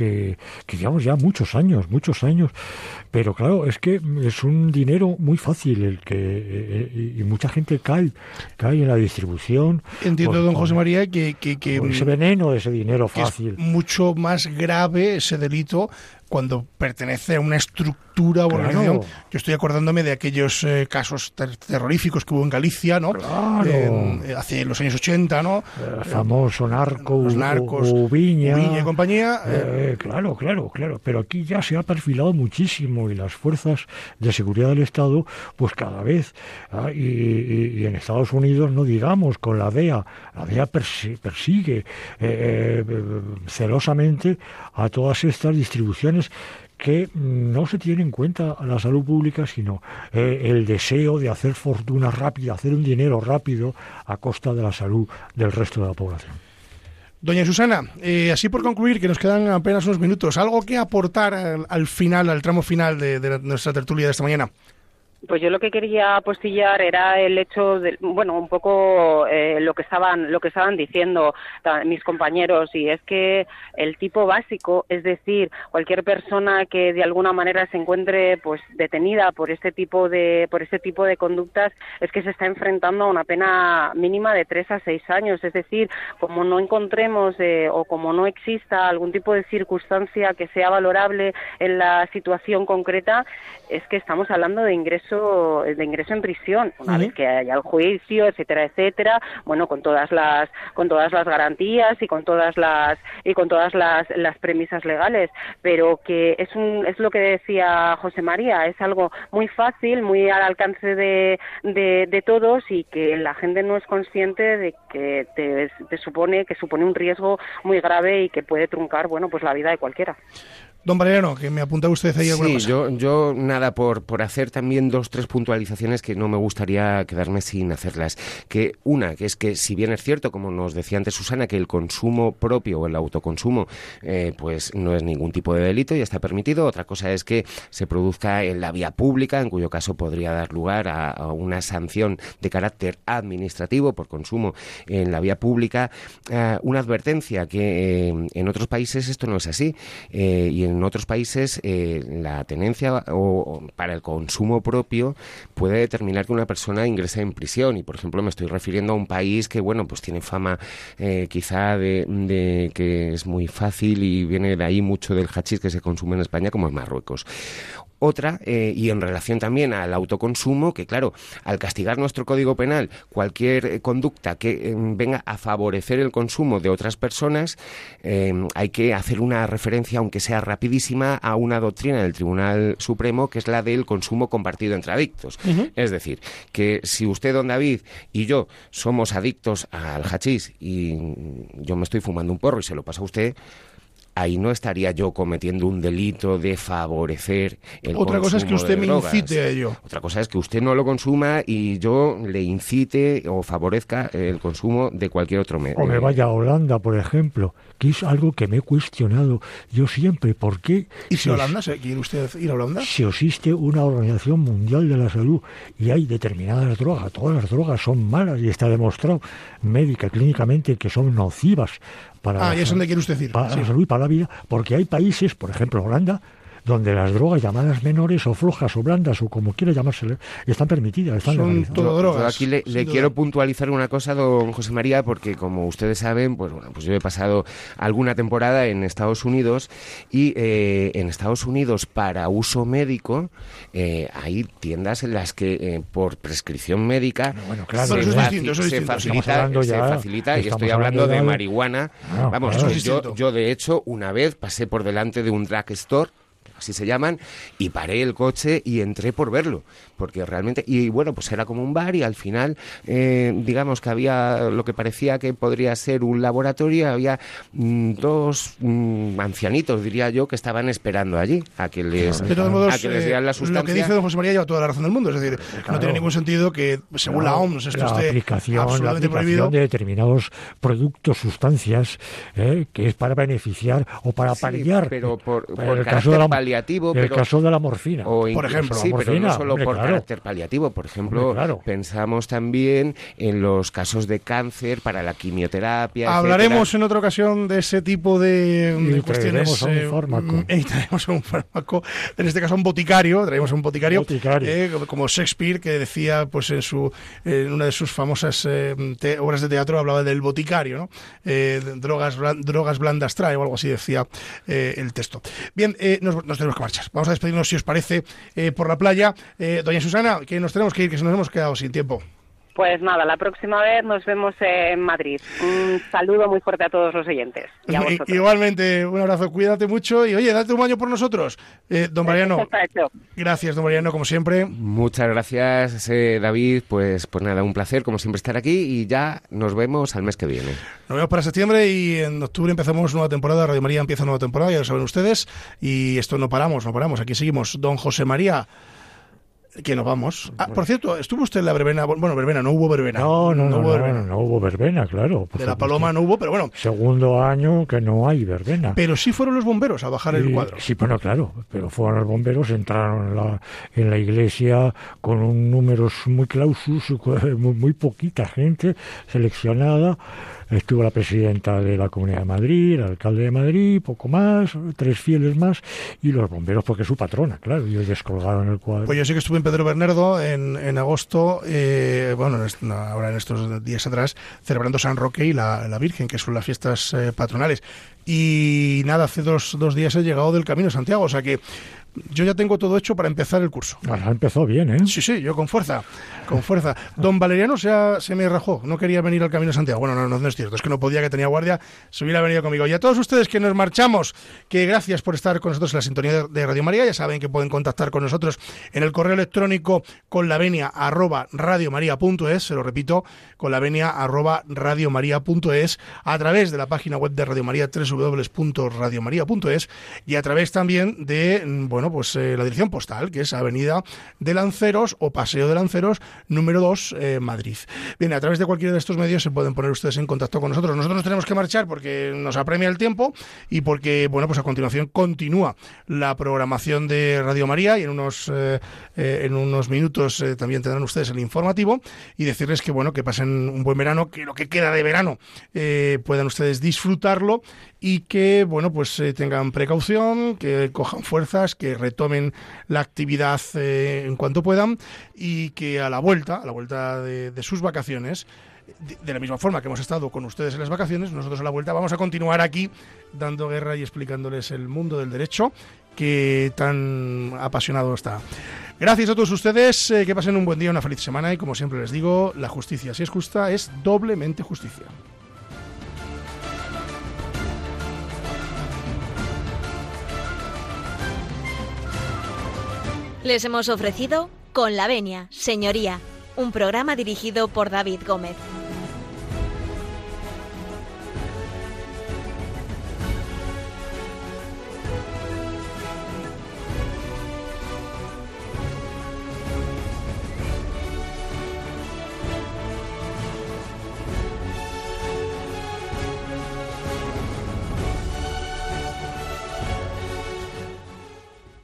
que, llevamos ya muchos años, muchos años. Pero claro, es que es un dinero muy fácil el que eh, y mucha gente cae cae en la distribución. Entiendo, don José María, que, que, que ese veneno ese dinero fácil. Es mucho más grave ese delito cuando pertenece a una estructura o organización. Yo estoy acordándome de aquellos eh, casos terroríficos que hubo en Galicia, ¿no? Eh, hace los años 80, ¿no? El famoso narco, los narcos, Ubiña y compañía. Eh, claro, claro, claro. Pero aquí ya se ha perfilado muchísimo y las fuerzas de seguridad del Estado, pues cada vez, ah, y, en Estados Unidos no digamos, con la DEA, la DEA persigue celosamente a todas estas distribuciones que no se tiene en cuenta la salud pública, sino eh, el deseo de hacer fortuna rápida, hacer un dinero rápido a costa de la salud del resto de la población. Doña Susana, eh, así por concluir, que nos quedan apenas unos minutos, ¿algo que aportar al, final, al tramo final de nuestra tertulia de esta mañana? Pues yo lo que quería apostillar era el hecho de, bueno, un poco eh, lo que estaban, lo que estaban diciendo mis compañeros y es que el tipo básico, es decir, cualquier persona que de alguna manera se encuentre, pues, detenida por este tipo de, por este tipo de conductas, es que se está enfrentando a una pena mínima de tres a seis años. Es decir, como no encontremos eh, o como no exista algún tipo de circunstancia que sea valorable en la situación concreta, es que estamos hablando de ingresos de ingreso en prisión una vez que haya el juicio etcétera etcétera bueno con todas las con todas las garantías y con todas las y con todas las, las premisas legales. Pero que es un es lo que decía José María es algo muy fácil muy al alcance de, de, todos y que la gente no es consciente de que te, te supone que supone un riesgo muy grave y que puede truncar bueno pues la vida de cualquiera Don Valeriano, que me apunta usted ahí alguna sí, Yo, yo nada, por, por hacer también dos, tres puntualizaciones que no me gustaría quedarme sin hacerlas. Que una, que es que si bien es cierto, como nos decía antes Susana, que el consumo propio o el autoconsumo eh, pues no es ningún tipo de delito y está permitido, otra cosa es que se produzca en la vía pública, en cuyo caso podría dar lugar a, una sanción de carácter administrativo por consumo en la vía pública. Eh, una advertencia que eh, en otros países esto no es así y en en otros países eh, la tenencia o, para el consumo propio puede determinar que una persona ingrese en prisión. Y por ejemplo me estoy refiriendo a un país que bueno pues tiene fama eh, quizá de, de, que es muy fácil y viene de ahí mucho del hachís que se consume en España como es Marruecos otra, eh, y en relación también al autoconsumo, que claro, al castigar nuestro Código Penal cualquier eh, conducta que eh, venga a favorecer el consumo de otras personas, hay que hacer una referencia, aunque sea rapidísima, a una doctrina del Tribunal Supremo, que es la del consumo compartido entre adictos. Es decir, que si usted, don David, y yo somos adictos al hachís y yo me estoy fumando un porro y se lo pasa a usted, ahí no estaría yo cometiendo un delito de favorecer el Otra cosa es que usted me incite a ello. Otra cosa es que usted no lo consuma y yo le incite o favorezca el consumo de cualquier otro medio. O me vaya a Holanda, por ejemplo, que es algo que me he cuestionado yo siempre. ¿Por qué? ¿Y si Holanda? ¿Quiere usted ir a Holanda? Si existe una Organización Mundial de la Salud y hay determinadas drogas, todas las drogas son malas y está demostrado médica, clínicamente, que son nocivas para ah, y es donde quiere usted decir. Para y para la vida, porque hay países, por ejemplo Holanda, donde las drogas llamadas menores o flojas o blandas o como quiera llamarse están permitidas, están Son todo drogas. aquí le, quiero puntualizar una cosa, don José María, porque como ustedes saben, pues bueno, pues yo he pasado alguna temporada en Estados Unidos y eh, en Estados Unidos para uso médico eh, hay tiendas en las que eh, por prescripción médica bueno, claro, se, facilita, se facilita y estoy hablando de, marihuana. Vamos, yo, yo de hecho una vez pasé por delante de un drugstore así se llaman, y paré el coche y entré por verlo, porque realmente, y bueno, pues era como un bar y al final, eh, digamos que había lo que parecía que podría ser un laboratorio, había mm, dos mm, ancianitos, diría yo, que estaban esperando allí a que les, De todos modos, a que les eh, dieran la sustancia. lo que dice don José María lleva toda la razón del mundo. Es decir, no tiene ningún sentido que, según la OMS, esto la esté aplicación, la aplicación prohibido. de determinados productos, sustancias, ¿eh? que es para beneficiar o para Sí, paliar. pero por- por el carácter caso de la, paliativo, el pero- caso de la morfina. O Por ejemplo, sí, pero morfina, no solo hombre, por claro. carácter paliativo. Por ejemplo, Hombre, claro. pensamos también en los casos de cáncer para la quimioterapia. Hablaremos etcétera. en otra ocasión de ese tipo de, Y de cuestiones. traeremos a un eh, fármaco. y traemos a un fármaco, en este caso un boticario, traemos un boticario, Boticario. eh, como- Shakespeare, que decía pues en su en una de sus famosas eh, te- obras de teatro, hablaba del boticario, ¿no? Eh, drogas, drogas blandas trae o algo así decía eh, el texto. Bien, eh, nos, nos Vamos a despedirnos, si os parece, eh, por la playa. Eh, doña Susana, que nos tenemos que ir, que nos hemos quedado sin tiempo. Pues nada, la próxima vez nos vemos en Madrid. Un saludo muy fuerte a todos los oyentes. Y a vosotros. Igualmente, un abrazo, cuídate mucho y oye, date un baño por nosotros. Eh, don Mariano, gracias, don Mariano, como siempre. Muchas gracias, eh, David. Pues, pues nada, un placer, como siempre, estar aquí y ya nos vemos al mes que viene. Nos vemos para septiembre y en octubre empezamos nueva temporada. Radio María empieza nueva temporada, ya lo saben ustedes. Y esto no paramos, no paramos. Aquí seguimos. Don José María, que nos vamos. Ah, por cierto, ¿estuvo usted en la verbena? Bueno, verbena, no hubo verbena. no, no, no, hubo no, verbena. no, hubo verbena, claro. De la paloma no hubo, pero bueno. Segundo año que no hay verbena. Pero sí fueron los bomberos a bajar el cuadro. Sí, bueno, claro, pero fueron los bomberos, entraron en la, en la iglesia con un números muy clausus, muy, muy poquita gente seleccionada. Estuvo la presidenta de la Comunidad de Madrid, el alcalde de Madrid, poco más, tres fieles más, y los bomberos, porque es su patrona, claro, ellos descolgaron el cuadro. Pues yo sí que estuve en Pedro Bernardo en, en agosto, eh, bueno, ahora en estos días atrás, celebrando San Roque y la, la Virgen, que son las fiestas eh, patronales. Y nada, hace dos, dos días he llegado del Camino de Santiago, o sea que yo ya tengo todo hecho para empezar el curso. Ahora empezó bien, ¿eh? Sí, sí, yo con fuerza, con fuerza. Don Valeriano se, ha- se me rajó, no quería venir al Camino de Santiago. Bueno, no, no, no es cierto, es que no podía, que tenía guardia, se hubiera venido conmigo. Y a todos ustedes que nos marchamos, que gracias por estar con nosotros en la sintonía de- de Radio María, ya saben que pueden contactar con nosotros en el correo electrónico con la venia arroba radiomaria.es, se lo repito, con la venia arroba radiomaria.es, a través de la página web de Radio María, www.radiomaria.es, y a través también de, mm, pues eh, la dirección postal, que es Avenida de Lanceros o Paseo de Lanceros, número 2, eh, Madrid. Bien, a través de cualquiera de estos medios se pueden poner ustedes en contacto con nosotros. Nosotros nos tenemos que marchar porque nos apremia el tiempo y porque, bueno, pues a continuación continúa la programación de Radio María y en unos, eh, en unos minutos también tendrán ustedes el informativo y decirles que, bueno, que pasen un buen verano, que lo que queda de verano puedan ustedes disfrutarlo y que, bueno, pues eh, tengan precaución, que cojan fuerzas, que retomen la actividad eh, en cuanto puedan y que a la vuelta, a la vuelta de, sus vacaciones, de, de la misma forma que hemos estado con ustedes en las vacaciones, nosotros a la vuelta vamos a continuar aquí dando guerra y explicándoles el mundo del derecho que tan apasionado está. Gracias a todos ustedes, eh, que pasen un buen día, una feliz semana y como siempre les digo, la justicia, si es justa, es doblemente justicia. Les hemos ofrecido Con la Venia, Señoría, un programa dirigido por David Gómez.